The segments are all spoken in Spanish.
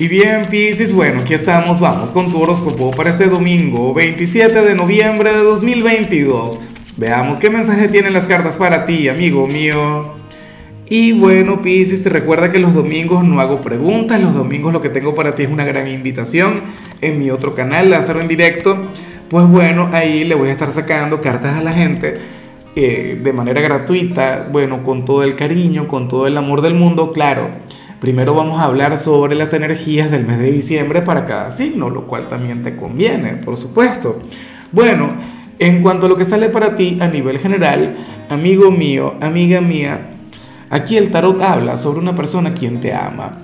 Y bien, Piscis, bueno, aquí estamos, vamos con tu horóscopo para este domingo, 27 de noviembre de 2022. Veamos qué mensaje tienen las cartas para ti, amigo mío. Y bueno, Piscis, te recuerda que los domingos no hago preguntas, los domingos lo que tengo para ti es una gran invitación en mi otro canal, Lázaro en directo. Pues bueno, ahí le voy a estar sacando cartas a la gente eh, de manera gratuita, bueno, con todo el cariño, con todo el amor del mundo, claro Primero vamos a hablar sobre las energías del mes de diciembre para cada signo, lo cual también te conviene, por supuesto. Bueno, en cuanto a lo que sale para ti a nivel general, amigo mío, amiga mía, aquí el tarot habla sobre una persona quien te ama.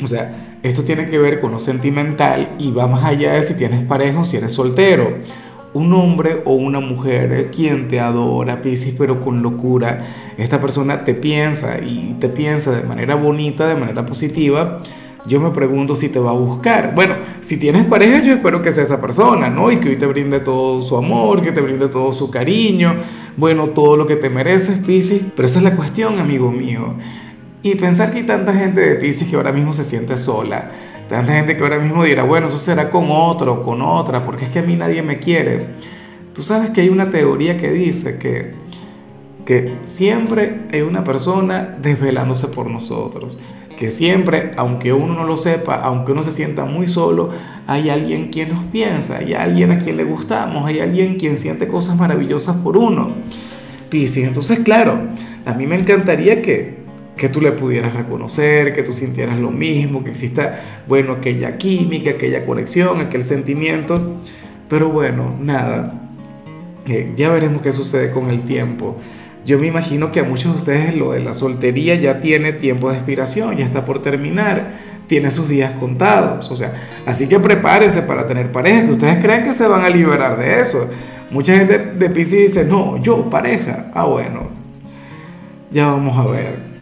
O sea, esto tiene que ver con lo sentimental y va más allá de si tienes pareja o si eres soltero un hombre o una mujer quien te adora, Piscis, pero con locura. Esta persona te piensa y te piensa de manera bonita, de manera positiva. Yo me pregunto si te va a buscar. Bueno, si tienes pareja, yo espero que sea esa persona, ¿no? Y que hoy te brinde todo su amor, que te brinde todo su cariño, bueno, todo lo que te mereces, Piscis. Pero esa es la cuestión, amigo mío. Y pensar que hay tanta gente de Piscis que ahora mismo se siente sola Tanta gente que ahora mismo dirá, bueno, eso será con otro con otra, porque es que a mí nadie me quiere. Tú sabes que hay una teoría que dice que, que siempre hay una persona desvelándose por nosotros, que siempre, aunque uno no lo sepa, aunque uno se sienta muy solo, hay alguien quien nos piensa, hay alguien a quien le gustamos, hay alguien quien siente cosas maravillosas por uno. Piscis, entonces claro, a mí me encantaría que, que tú le pudieras reconocer, que tú sintieras lo mismo, que exista, bueno, aquella química, aquella conexión, aquel sentimiento. Pero bueno, nada, eh, ya veremos qué sucede con el tiempo. Yo me imagino que a muchos de ustedes lo de la soltería ya tiene tiempo de expiración, ya está por terminar, tiene sus días contados. O sea, así que prepárense para tener pareja, que ustedes creen que se van a liberar de eso. Mucha gente de Pisces dice, no, yo pareja. Ah, bueno, ya vamos a ver.